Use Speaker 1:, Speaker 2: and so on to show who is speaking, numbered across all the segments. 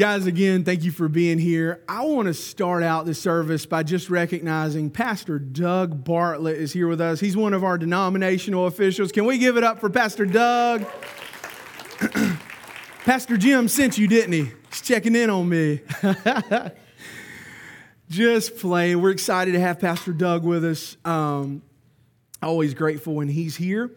Speaker 1: Guys, again, thank you for being here. I want to start out the service by just recognizing Pastor Doug Bartlett is here with us. He's one of our denominational officials. Can we give it up for Pastor Doug? Pastor Jim sent you, didn't he? He's checking in on me. just playing. We're excited to have Pastor Doug with us. Um, always grateful when he's here.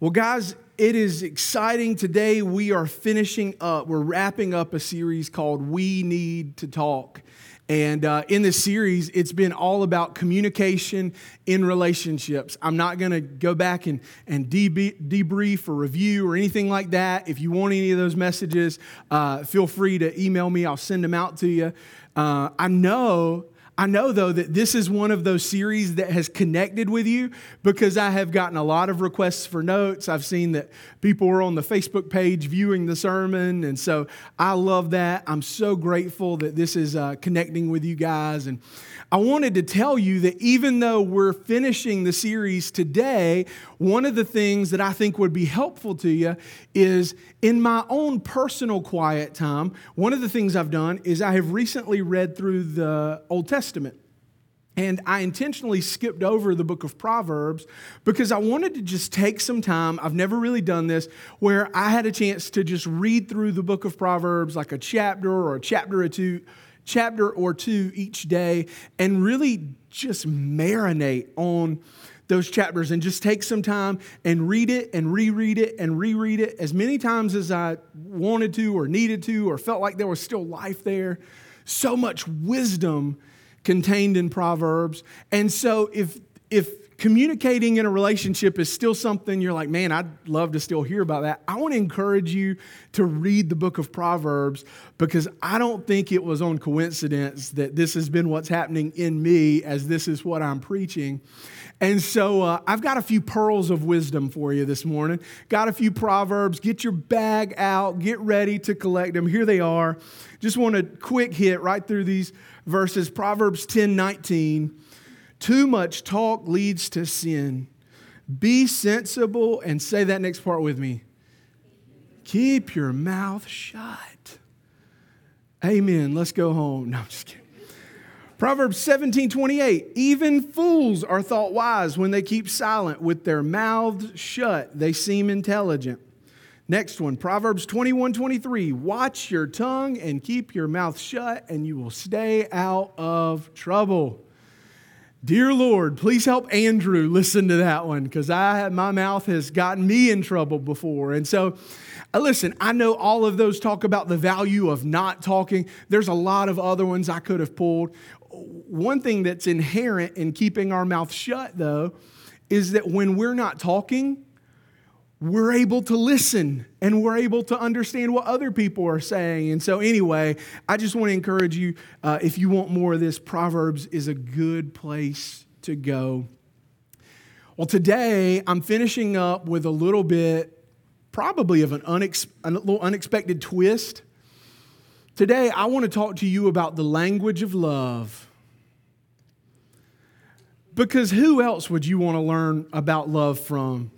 Speaker 1: Well, guys, it is exciting. Today we are finishing up, we're wrapping up a series called We Need to Talk. And uh, in this series, it's been all about communication in relationships. I'm not going to go back and, and debrief or review or anything like that. If you want any of those messages, uh, feel free to email me. I'll send them out to you. Uh, I know I know, though, that this is one of those series that has connected with you because I have gotten a lot of requests for notes. I've seen that people were on the Facebook page viewing the sermon. And so I love that. I'm so grateful that this is uh, connecting with you guys. And I wanted to tell you that even though we're finishing the series today, one of the things that I think would be helpful to you is in my own personal quiet time, one of the things I've done is I have recently read through the Old Testament. And I intentionally skipped over the book of Proverbs because I wanted to just take some time. I've never really done this where I had a chance to just read through the book of Proverbs like a chapter or a chapter or two chapter or two each day and really just marinate on those chapters and just take some time and read it and reread it and reread it as many times as I wanted to or needed to or felt like there was still life there. So much wisdom contained in Proverbs. And so if if communicating in a relationship is still something you're like, man, I'd love to still hear about that. I want to encourage you to read the book of Proverbs because I don't think it was on coincidence that this has been what's happening in me as this is what I'm preaching. And so uh, I've got a few pearls of wisdom for you this morning. Got a few proverbs. Get your bag out. Get ready to collect them. Here they are. Just want a quick hit right through these verses. Proverbs 10 19. Too much talk leads to sin. Be sensible and say that next part with me. Keep your mouth shut. Amen. Let's go home. No, I'm just kidding. Proverbs 17 28. Even fools are thought wise when they keep silent. With their mouths shut, they seem intelligent. Next one, Proverbs 21 23. Watch your tongue and keep your mouth shut, and you will stay out of trouble. Dear Lord, please help Andrew listen to that one because I my mouth has gotten me in trouble before. And so, uh, listen, I know all of those talk about the value of not talking. There's a lot of other ones I could have pulled. One thing that's inherent in keeping our mouth shut, though, is that when we're not talking, we're able to listen and we're able to understand what other people are saying. And so, anyway, I just want to encourage you uh, if you want more of this, Proverbs is a good place to go. Well, today I'm finishing up with a little bit, probably of an unex- a little unexpected twist. Today, I want to talk to you about the language of love. Because who else would you want to learn about love from?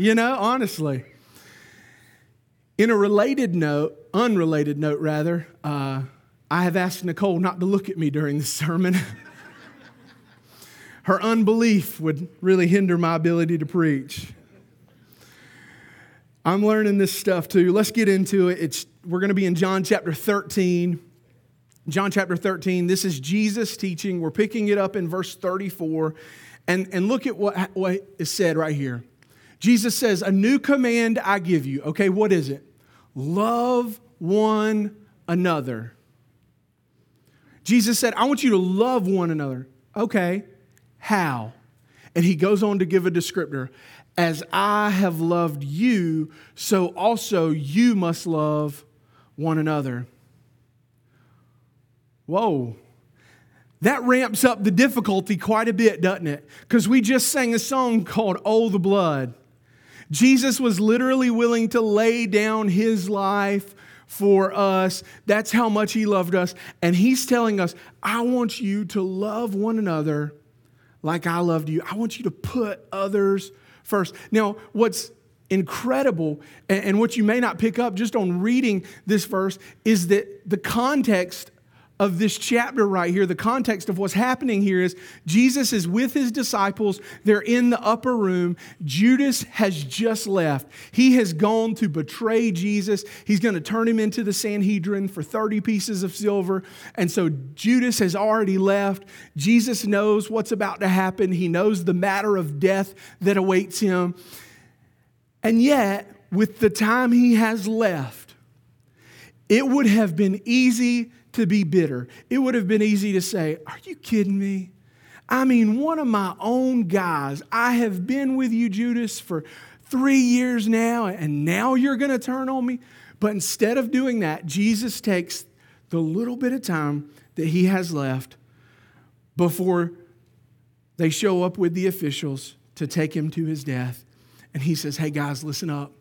Speaker 1: You know, honestly. In a related note, unrelated note rather, uh, I have asked Nicole not to look at me during the sermon. Her unbelief would really hinder my ability to preach. I'm learning this stuff too. Let's get into it. It's, we're going to be in John chapter 13. John chapter 13, this is Jesus teaching. We're picking it up in verse 34. And, and look at what, what is said right here. Jesus says, A new command I give you. Okay, what is it? Love one another. Jesus said, I want you to love one another. Okay, how? And he goes on to give a descriptor. As I have loved you, so also you must love one another. Whoa. That ramps up the difficulty quite a bit, doesn't it? Because we just sang a song called Oh, the Blood. Jesus was literally willing to lay down his life for us. That's how much he loved us. And he's telling us, I want you to love one another like I loved you. I want you to put others first. Now, what's incredible, and, what you may not pick up just on reading this verse, is that the context of this chapter right here, the context of what's happening here is Jesus is with his disciples. They're in the upper room. Judas has just left. He has gone to betray Jesus. He's going to turn him into the Sanhedrin for 30 pieces of silver. And so Judas has already left. Jesus knows what's about to happen, he knows the matter of death that awaits him. And yet, with the time he has left, it would have been easy to be bitter. It would have been easy to say, Are you kidding me? I mean, one of my own guys, I have been with you, Judas, for three years now, and now you're going to turn on me. But instead of doing that, Jesus takes the little bit of time that he has left before they show up with the officials to take him to his death. And he says, Hey, guys, listen up.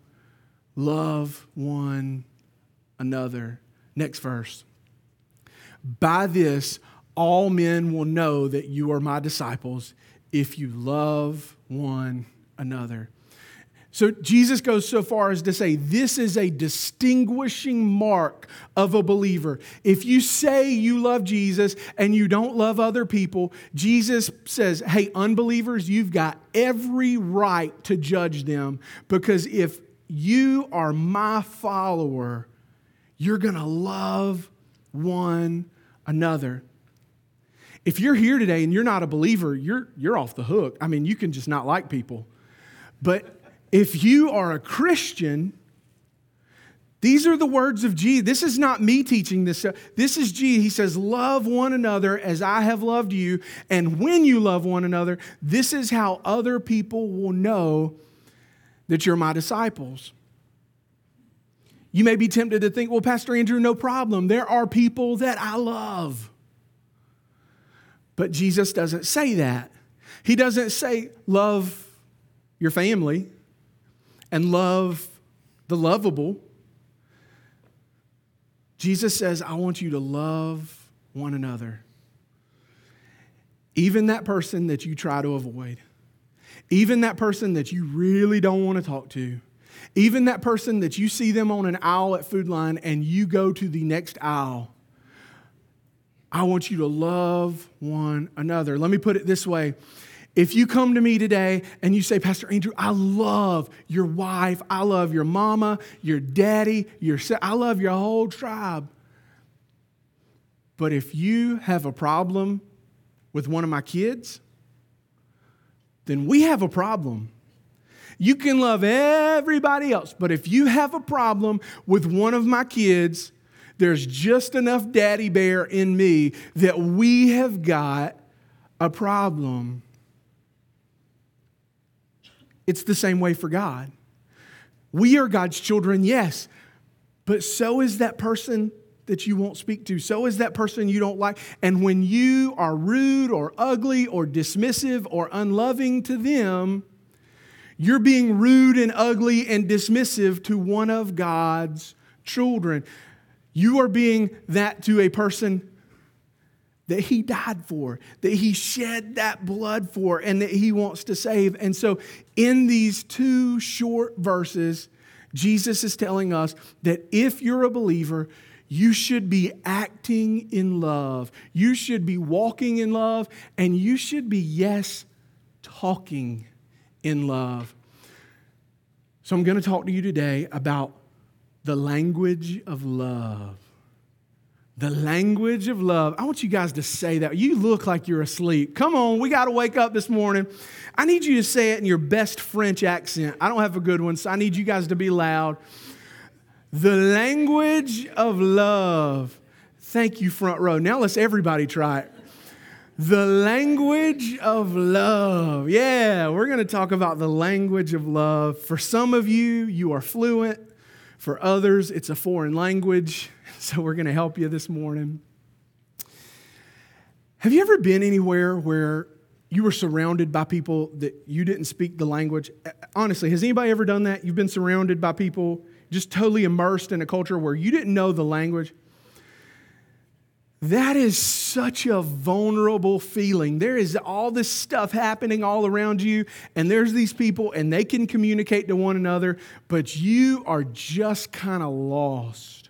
Speaker 1: Love one another. Next verse. By this, all men will know that you are my disciples if you love one another. So Jesus goes so far as to say this is a distinguishing mark of a believer. If you say you love Jesus and you don't love other people, Jesus says, hey, unbelievers, you've got every right to judge them because if you are my follower, you're going to love one another. If you're here today and you're not a believer, you're, you're off the hook. I mean, you can just not like people. But if you are a Christian, these are the words of Jesus. This is not me teaching this. This is Jesus. He says, Love one another as I have loved you. And when you love one another, this is how other people will know that you're my disciples. You may be tempted to think, well, Pastor Andrew, no problem. There are people that I love. But Jesus doesn't say that. He doesn't say, love your family and love the lovable. Jesus says, I want you to love one another. Even that person that you try to avoid, even that person that you really don't want to talk to even that person that you see them on an aisle at Food Lion and you go to the next aisle, I want you to love one another. Let me put it this way. If you come to me today and you say, Pastor Andrew, I love your wife, I love your mama, your daddy, your I love your whole tribe. But if you have a problem with one of my kids, then we have a problem. You can love everybody else, but if you have a problem with one of my kids, there's just enough daddy bear in me that we have got a problem. It's the same way for God. We are God's children, yes, but so is that person that you won't speak to. So is that person you don't like. And when you are rude or ugly or dismissive or unloving to them, you're being rude and ugly and dismissive to one of God's children. You are being that to a person that he died for, that he shed that blood for, and that he wants to save. And so, in these two short verses, Jesus is telling us that if you're a believer, you should be acting in love. You should be walking in love, and you should be, yes, talking in love. So I'm going to talk to you today about the language of love. The language of love. I want you guys to say that. You look like you're asleep. Come on, we got to wake up this morning. I need you to say it in your best French accent. I don't have a good one, so I need you guys to be loud. The language of love. Thank you, front row. Now let's everybody try it. The language of love. Yeah, we're going to talk about the language of love. For some of you, you are fluent. For others, it's a foreign language. So we're going to help you this morning. Have you ever been anywhere where you were surrounded by people that you didn't speak the language? Honestly, has anybody ever done that? You've been surrounded by people just totally immersed in a culture where you didn't know the language? That is such a vulnerable feeling. There is all this stuff happening all around you, and there's these people, and they can communicate to one another, but you are just kind of lost.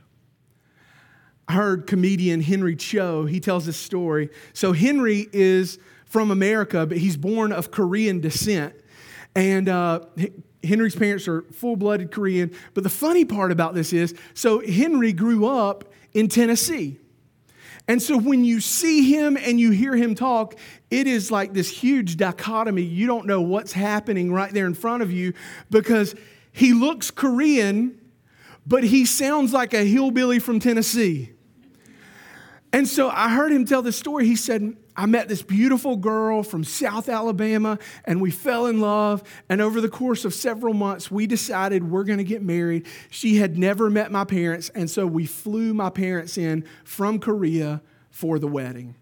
Speaker 1: I heard comedian Henry Cho, he tells this story. So, Henry is from America, but he's born of Korean descent. And uh, Henry's parents are full blooded Korean. But the funny part about this is so, Henry grew up in Tennessee. And so when you see him and you hear him talk, it is like this huge dichotomy. You don't know what's happening right there in front of you because he looks Korean, but he sounds like a hillbilly from Tennessee. And so I heard him tell this story. He said, I met this beautiful girl from South Alabama and we fell in love. And over the course of several months, we decided we're going to get married. She had never met my parents. And so we flew my parents in from Korea for the wedding.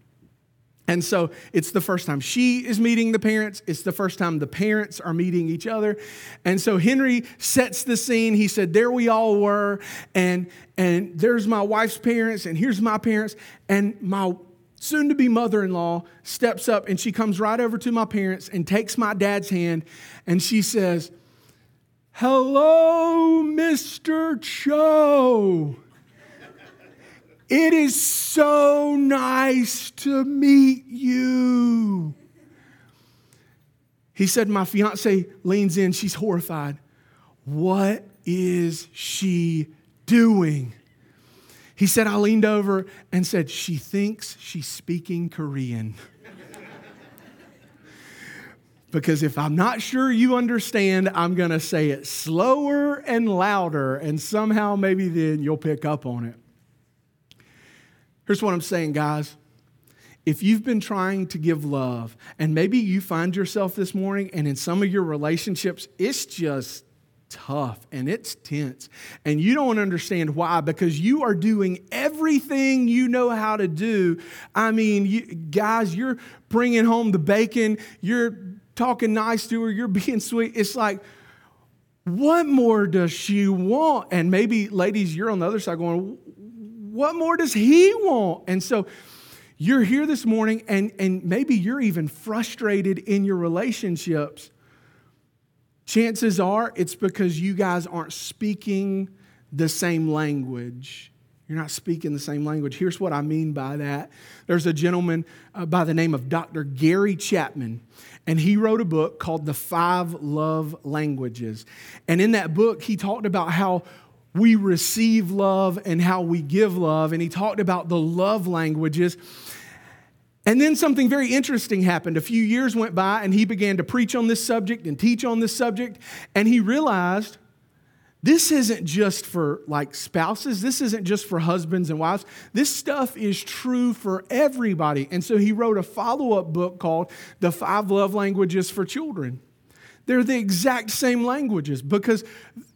Speaker 1: And so it's the first time she is meeting the parents. It's the first time the parents are meeting each other. And so Henry sets the scene. He said, There we all were. And, and there's my wife's parents, and here's my parents. And my soon to be mother in law steps up and she comes right over to my parents and takes my dad's hand. And she says, Hello, Mr. Cho. It is so nice to meet you. He said, My fiance leans in, she's horrified. What is she doing? He said, I leaned over and said, She thinks she's speaking Korean. because if I'm not sure you understand, I'm going to say it slower and louder, and somehow maybe then you'll pick up on it. Here's what I'm saying, guys. If you've been trying to give love, and maybe you find yourself this morning, and in some of your relationships, it's just tough and it's tense, and you don't understand why, because you are doing everything you know how to do. I mean, you, guys, you're bringing home the bacon, you're talking nice to her, you're being sweet. It's like, what more does she want? And maybe, ladies, you're on the other side going, what more does he want? And so you're here this morning, and, and maybe you're even frustrated in your relationships. Chances are it's because you guys aren't speaking the same language. You're not speaking the same language. Here's what I mean by that. There's a gentleman uh, by the name of Dr. Gary Chapman, and he wrote a book called The Five Love Languages. And in that book, he talked about how we receive love and how we give love. And he talked about the love languages. And then something very interesting happened. A few years went by, and he began to preach on this subject and teach on this subject. And he realized this isn't just for like spouses, this isn't just for husbands and wives. This stuff is true for everybody. And so he wrote a follow up book called The Five Love Languages for Children. They're the exact same languages because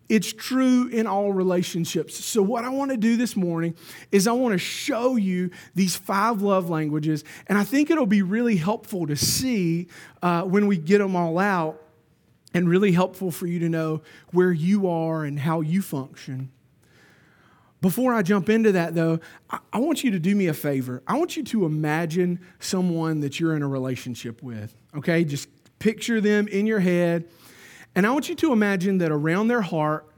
Speaker 1: it's true in all relationships. So, what I want to do this morning is I want to show you these five love languages, and I think it'll be really helpful to see uh, when we get them all out, and really helpful for you to know where you are and how you function. Before I jump into that, though, I, I want you to do me a favor. I want you to imagine someone that you're in a relationship with, okay? Just picture them in your head and I want you to imagine that around their heart,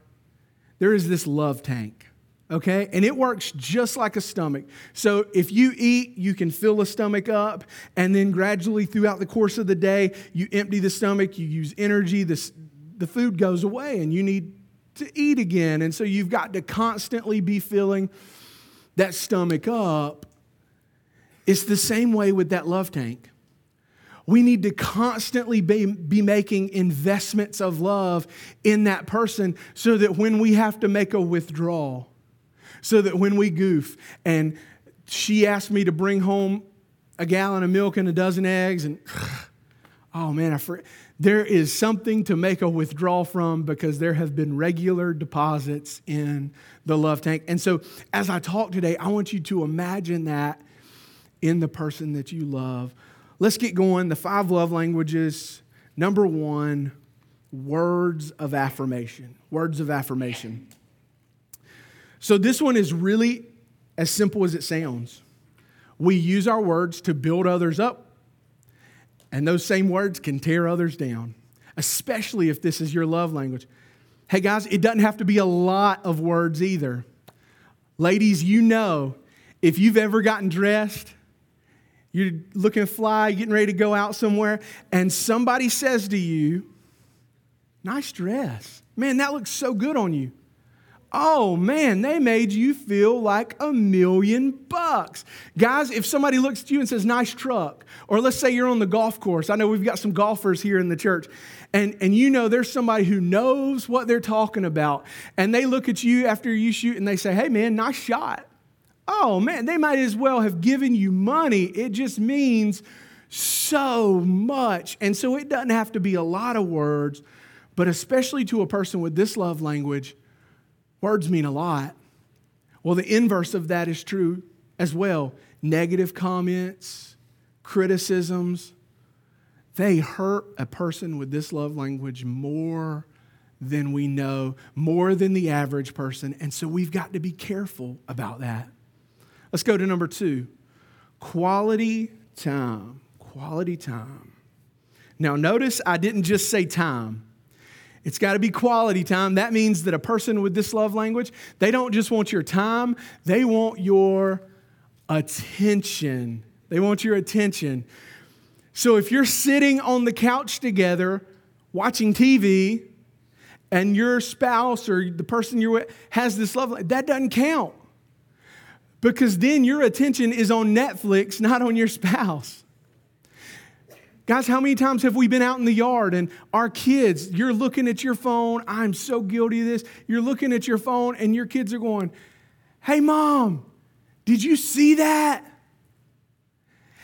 Speaker 1: there is this love tank, okay? And it works just like a stomach. So if you eat, you can fill the stomach up, and then gradually throughout the course of the day, you empty the stomach, you use energy, this, the food goes away, and you need to eat again. And so you've got to constantly be filling that stomach up. It's the same way with that love tank. We need to constantly be, be making investments of love in that person so that when we have to make a withdrawal, so that when we goof and she asked me to bring home a gallon of milk and a dozen eggs, and oh man, I there is something to make a withdrawal from because there have been regular deposits in the love tank. And so, as I talk today, I want you to imagine that in the person that you love let's get going. The five love languages. Number one, words of affirmation. Words of affirmation. So this one is really as simple as it sounds. we use our words to build others up, and those same words can tear others down, especially if this is your love language. Hey guys, it doesn't have to be a lot of words either. Ladies, you know, if you've ever gotten dressed, you're looking fly, getting ready to go out somewhere, and somebody says to you, Nice dress. Man, that looks so good on you. Oh man, they made you feel like a million bucks. Guys, if somebody looks at you and says, nice truck, or let's say you're on the golf course, I know we've got some golfers here in the church, and, and you know there's somebody who knows what they're talking about, and they look at you after you shoot and they say, hey man, nice shot. Oh man, they might as well have given you money. It just means so much. And so it doesn't have to be a lot of words, but especially to a person with this love language Words mean a lot. Well, the inverse of that is true as well. Negative comments, criticisms, they hurt a person with this love language more than we know, more than the average person. And so we've got to be careful about that. Let's go to number two quality time. Quality time. Now, notice I didn't just say time. It's got to be quality time. That means that a person with this love language, they don't just want your time, they want your attention. They want your attention. So if you're sitting on the couch together watching TV and your spouse or the person you're with has this love, that doesn't count. Because then your attention is on Netflix, not on your spouse. Guys, how many times have we been out in the yard and our kids, you're looking at your phone? I'm so guilty of this. You're looking at your phone and your kids are going, Hey, mom, did you see that?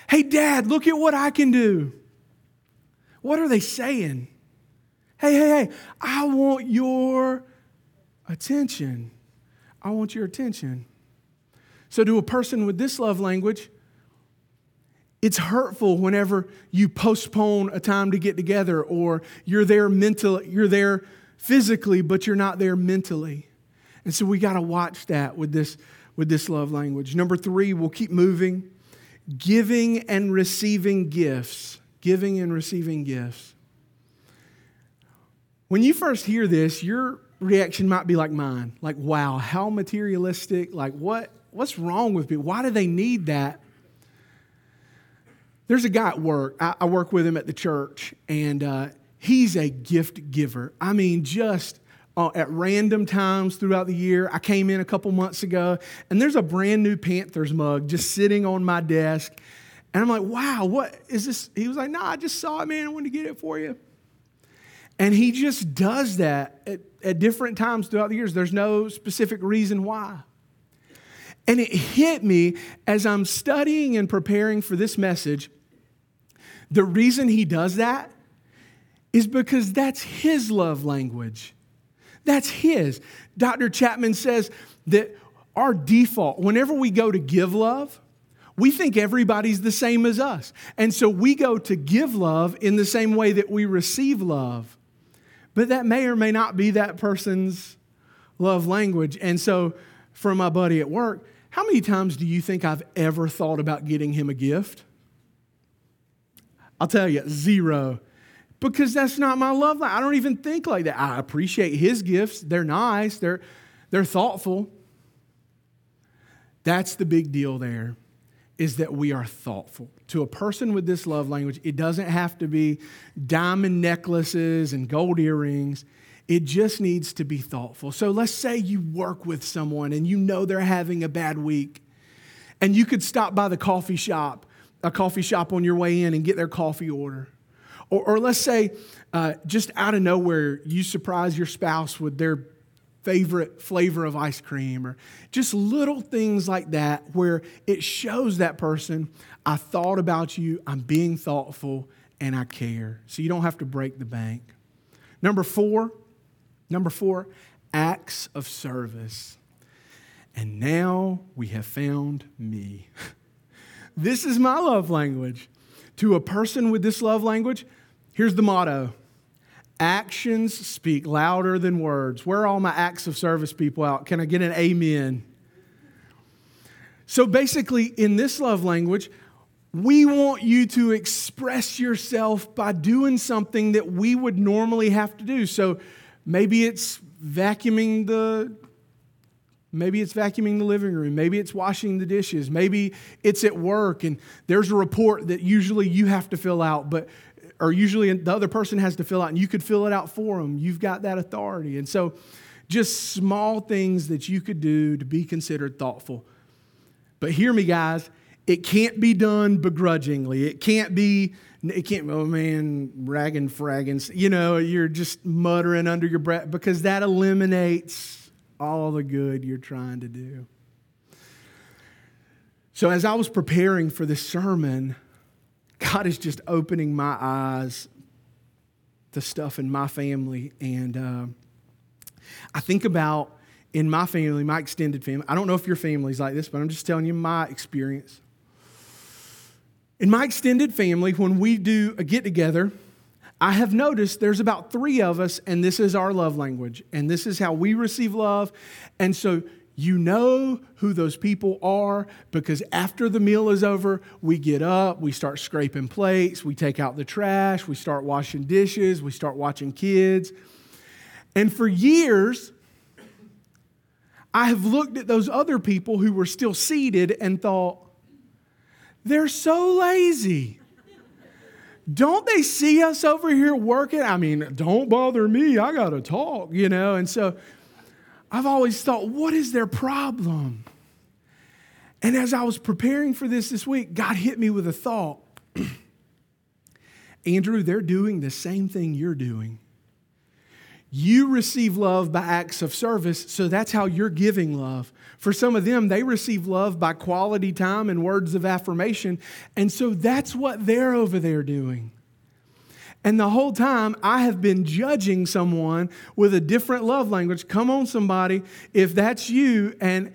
Speaker 1: Hey, dad, look at what I can do. What are they saying? Hey, hey, hey, I want your attention. I want your attention. So, to a person with this love language, it's hurtful whenever you postpone a time to get together or you're there mentally, you're there physically, but you're not there mentally. And so we got to watch that with this, with this love language. Number three, we'll keep moving. Giving and receiving gifts. Giving and receiving gifts. When you first hear this, your reaction might be like mine. Like, wow, how materialistic. Like, what, what's wrong with people? Why do they need that? There's a guy at work, I, I work with him at the church, and uh, he's a gift giver. I mean, just uh, at random times throughout the year. I came in a couple months ago, and there's a brand new Panthers mug just sitting on my desk. And I'm like, wow, what is this? He was like, nah, I just saw it, man. I wanted to get it for you. And he just does that at, at different times throughout the years. There's no specific reason why. And it hit me as I'm studying and preparing for this message the reason he does that is because that's his love language. That's his. Dr. Chapman says that our default, whenever we go to give love, we think everybody's the same as us. And so we go to give love in the same way that we receive love. But that may or may not be that person's love language. And so, for my buddy at work, how many times do you think I've ever thought about getting him a gift? I'll tell you, zero. Because that's not my love life. I don't even think like that. I appreciate his gifts. They're nice, they're, they're thoughtful. That's the big deal there, is that we are thoughtful. To a person with this love language, it doesn't have to be diamond necklaces and gold earrings. It just needs to be thoughtful. So let's say you work with someone and you know they're having a bad week, and you could stop by the coffee shop a coffee shop on your way in and get their coffee order. Or, or let's say, uh, just out of nowhere, you surprise your spouse with their favorite flavor of ice cream, or just little things like that where it shows that person, I thought about you, I'm being thoughtful, and I care. So you don't have to break the bank. Number four, number four, acts of service. And now we have found me. This is my love language. To a person with this love language, here's the motto Actions speak louder than words. Where are all my acts of service people out? Can I get an amen? So basically, in this love language, we want you to express yourself by doing something that we would normally have to do. So maybe it's vacuuming the maybe it's vacuuming the living room, maybe it's washing the dishes, maybe it's at work and there's a report that usually you have to fill out, but or usually the other person has to fill out and you could fill it out for them. You've got that authority. And so just small things that you could do to be considered thoughtful. But hear me guys, it can't be done begrudgingly. It can't be, it can't, oh man, ragging, fragging. You know, you're just muttering under your breath because that eliminates all the good you're trying to do. So as I was preparing for this sermon, God is just opening my eyes to stuff in my family. And uh, I think about in my family, my extended family. I don't know if your family's like this, but I'm just telling you my experience. In my extended family, when we do a get together, I have noticed there's about three of us, and this is our love language, and this is how we receive love. And so you know who those people are because after the meal is over, we get up, we start scraping plates, we take out the trash, we start washing dishes, we start watching kids. And for years, I have looked at those other people who were still seated and thought, they're so lazy. Don't they see us over here working? I mean, don't bother me. I got to talk, you know? And so I've always thought, what is their problem? And as I was preparing for this this week, God hit me with a thought. Andrew, they're doing the same thing you're doing. You receive love by acts of service, so that's how you're giving love. For some of them, they receive love by quality time and words of affirmation, and so that's what they're over there doing. And the whole time, I have been judging someone with a different love language. Come on, somebody, if that's you. And,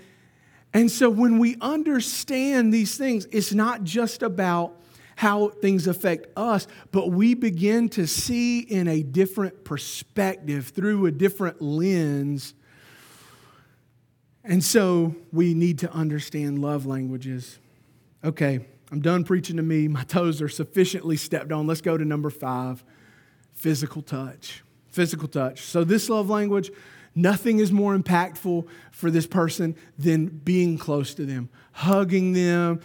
Speaker 1: and so when we understand these things, it's not just about how things affect us, but we begin to see in a different perspective through a different lens. And so we need to understand love languages. Okay, I'm done preaching to me. My toes are sufficiently stepped on. Let's go to number five physical touch. Physical touch. So, this love language, nothing is more impactful for this person than being close to them, hugging them,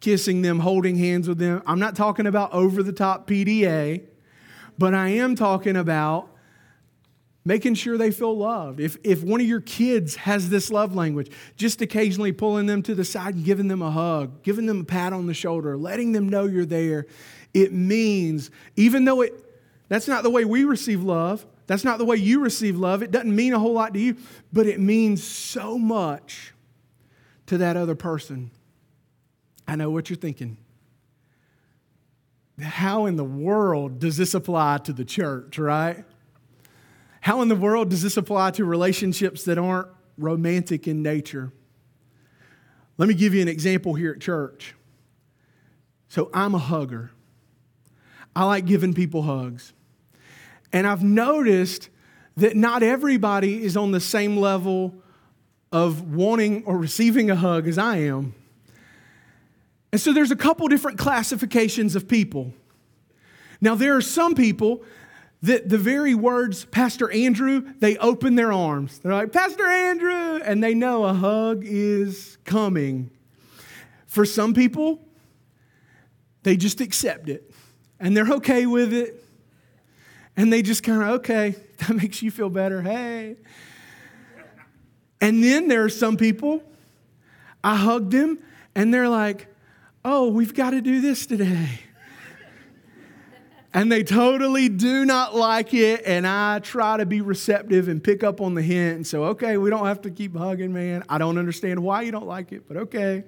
Speaker 1: kissing them, holding hands with them. I'm not talking about over the top PDA, but I am talking about making sure they feel loved. If, if one of your kids has this love language, just occasionally pulling them to the side and giving them a hug, giving them a pat on the shoulder, letting them know you're there, it means, even though it, that's not the way we receive love, that's not the way you receive love, it doesn't mean a whole lot to you, but it means so much to that other person. I know what you're thinking. How in the world does this apply to the church, right? How in the world does this apply to relationships that aren't romantic in nature? Let me give you an example here at church. So, I'm a hugger. I like giving people hugs. And I've noticed that not everybody is on the same level of wanting or receiving a hug as I am. And so there's a couple different classifications of people. Now, there are some people that the very words, Pastor Andrew, they open their arms. They're like, Pastor Andrew, and they know a hug is coming. For some people, they just accept it and they're okay with it. And they just kind of, okay, that makes you feel better. Hey. And then there are some people, I hugged them, and they're like, oh, we've got to do this today. and they totally do not like it. And I try to be receptive and pick up on the hint. And so, okay, we don't have to keep hugging, man. I don't understand why you don't like it, but okay.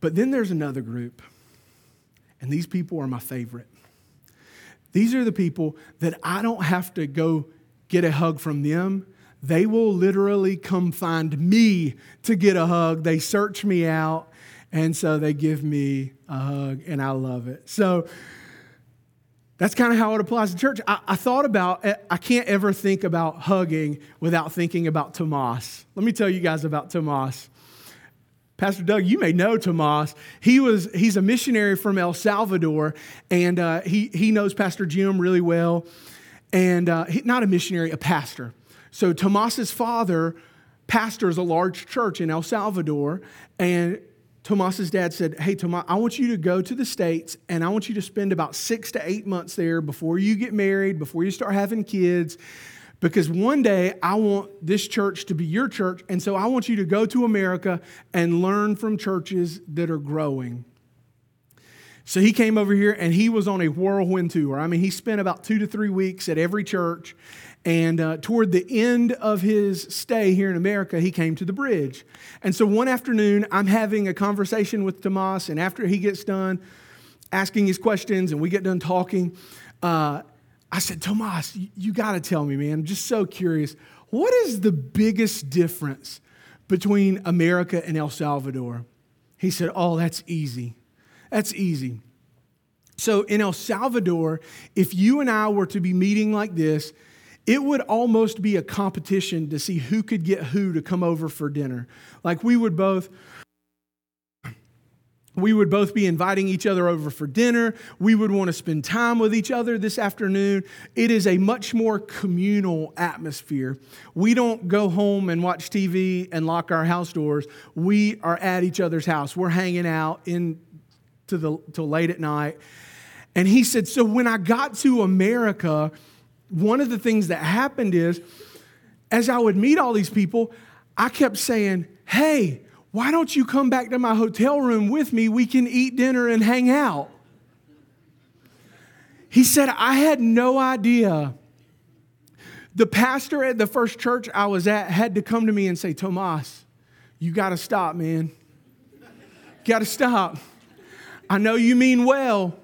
Speaker 1: But then there's another group, and these people are my favorite. These are the people that I don't have to go get a hug from them. They will literally come find me to get a hug. They search me out, and so they give me a hug, and I love it. So, That's kind of how it applies to church. I, I, thought about, I can't ever think about hugging without thinking about Tomas. Let me tell you guys about Tomas. Pastor Doug, you may know Tomas. He was, he's a missionary from El Salvador, and uh, he, he knows Pastor Jim really well. And uh, he, not a missionary, a pastor. So Tomas's father pastors a large church in El Salvador, and Tomas's dad said, Hey, Tomas, I want you to go to the States and I want you to spend about six to eight months there before you get married, before you start having kids, because one day I want this church to be your church. And so I want you to go to America and learn from churches that are growing. So he came over here and he was on a whirlwind tour. I mean, he spent about two to three weeks at every church. And uh, toward the end of his stay here in America, he came to the bridge. And so one afternoon, I'm having a conversation with Tomas. And after he gets done asking his questions and we get done talking, uh, I said, Tomas, you, you got to tell me, man. I'm just so curious. What is the biggest difference between America and El Salvador? He said, Oh, that's easy. That's easy. So in El Salvador, if you and I were to be meeting like this, it would almost be a competition to see who could get who to come over for dinner. Like we would both we would both be inviting each other over for dinner. We would want to spend time with each other this afternoon. It is a much more communal atmosphere. We don't go home and watch TV and lock our house doors. We are at each other's house. We're hanging out in to the till late at night. And he said, so when I got to America, one of the things that happened is as I would meet all these people, I kept saying, Hey, why don't you come back to my hotel room with me? We can eat dinner and hang out. He said, I had no idea. The pastor at the first church I was at had to come to me and say, Tomas, you got to stop, man. got to stop. I know you mean well,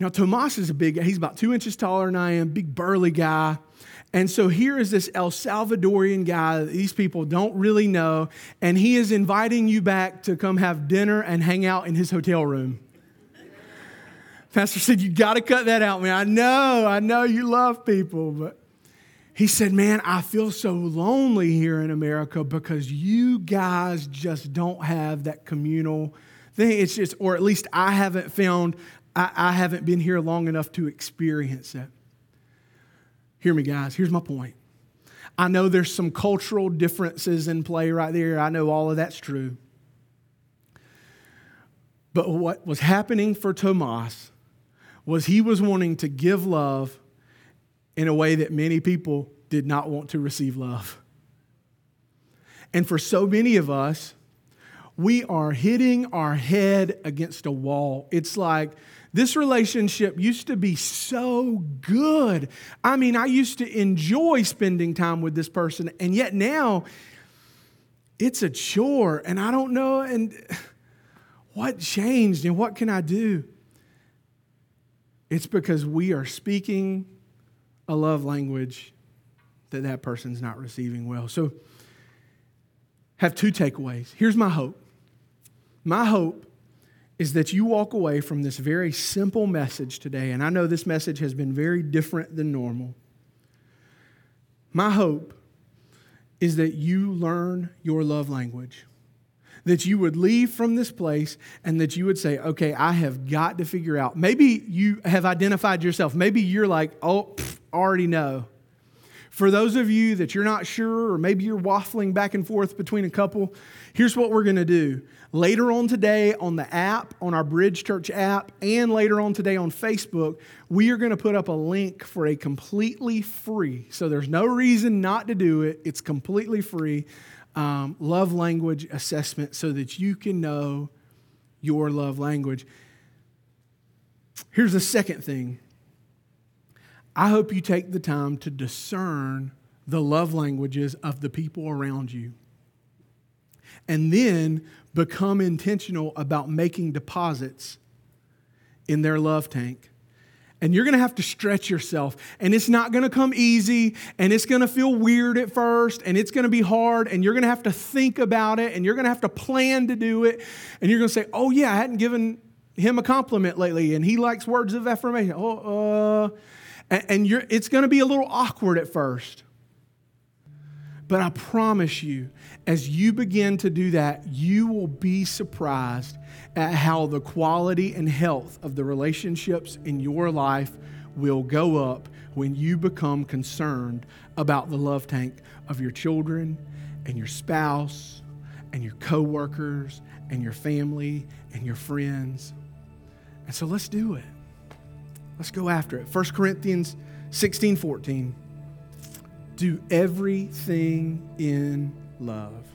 Speaker 1: now, Tomas is a big, guy, he's about two inches taller than I am, big burly guy. And so here is this El Salvadorian guy that these people don't really know, and he is inviting you back to come have dinner and hang out in his hotel room. Pastor said, You got to cut that out, man. I know, I know you love people, but he said, Man, I feel so lonely here in America because you guys just don't have that communal thing. It's just, or at least I haven't found I, I haven't been here long enough to experience it. Hear me, guys. Here's my point. I know there's some cultural differences in play right there. I know all of that's true. But what was happening for Tomas was he was wanting to give love in a way that many people did not want to receive love. And for so many of us, we are hitting our head against a wall. It's like this relationship used to be so good. I mean, I used to enjoy spending time with this person, and yet now it's a chore, and I don't know and what changed and what can I do? It's because we are speaking a love language that that person's not receiving well. So have two takeaways. Here's my hope. My hope is that you walk away from this very simple message today, and I know this message has been very different than normal. My hope is that you learn your love language. That you would leave from this place and that you would say, okay, I have got to figure out. Maybe you have identified yourself. Maybe you're like, oh, pff, already know. For those of you that you're not sure, or maybe you're waffling back and forth between a couple, here's what we're going to do. Later on today on the app, on our Bridge Church app, and later on today on Facebook, we are going to put up a link for a completely free, so there's no reason not to do it, it's completely free um, love language assessment so that you can know your love language. Here's the second thing I hope you take the time to discern the love languages of the people around you. And then become intentional about making deposits in their love tank. And you're going to have to stretch yourself. And it's not going to come easy. And it's going to feel weird at first. And it's going to be hard. And you're going to have to think about it. And you're going to have to plan to do it. And you're going to say, oh, yeah, I hadn't given him a compliment lately and he likes words of affirmation. Oh, uh, and, and you're, it's going to be a little awkward at first. But I promise you, as you begin to do that, you will be surprised at how the quality and health of the relationships in your life will go up when you become concerned about the love tank of your children and your spouse and your coworkers and your family and your friends. And so let's do it. Let's go after it. 1 Corinthians 16 14. Do everything in love.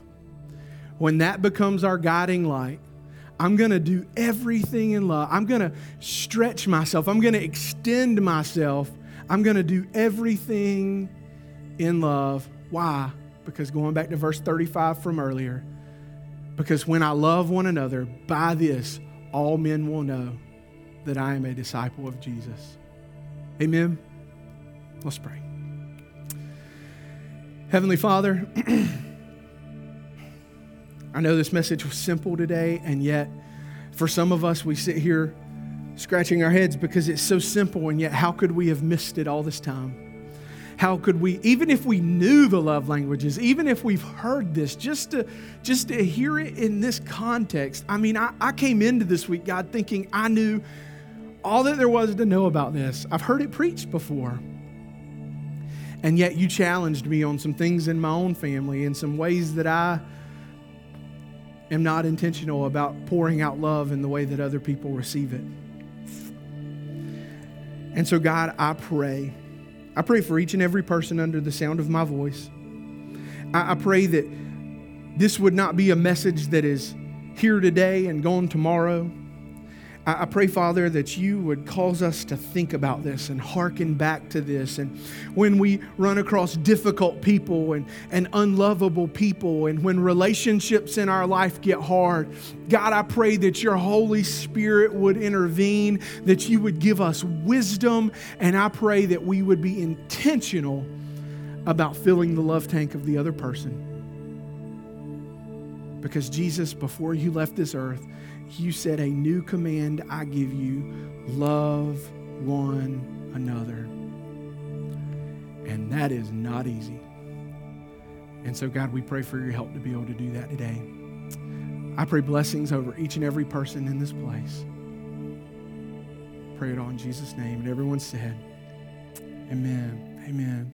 Speaker 1: When that becomes our guiding light, I'm going to do everything in love. I'm going to stretch myself. I'm going to extend myself. I'm going to do everything in love. Why? Because going back to verse 35 from earlier, because when I love one another, by this all men will know that I am a disciple of Jesus. Amen. Let's pray. Heavenly Father, I know this message was simple today, and yet for some of us, we sit here scratching our heads because it's so simple, and yet how could we have missed it all this time? How could we, even if we knew the love languages, even if we've heard this, just to just to hear it in this context? I mean, I, I came into this week, God, thinking I knew all that there was to know about this. I've heard it preached before. And yet you challenged me on some things in my own family and some ways that I am not intentional about pouring out love in the way that other people receive it. And so, God, I pray. I pray for each and every person under the sound of my voice. I, I pray that this would not be a message that is here today and gone tomorrow I, pray, Father, that you would cause us to think about this and hearken back to this. And when we run across difficult people and, and unlovable people, and when relationships in our life get hard, God, I pray that your Holy Spirit would intervene, that you would give us wisdom, and I pray that we would be intentional about filling the love tank of the other person. Because Jesus, before you left this earth, you said, A new command I give you love one another. And that is not easy. And so, God, we pray for your help to be able to do that today. I pray blessings over each and every person in this place. Pray it all in Jesus' name. And everyone said, Amen. Amen.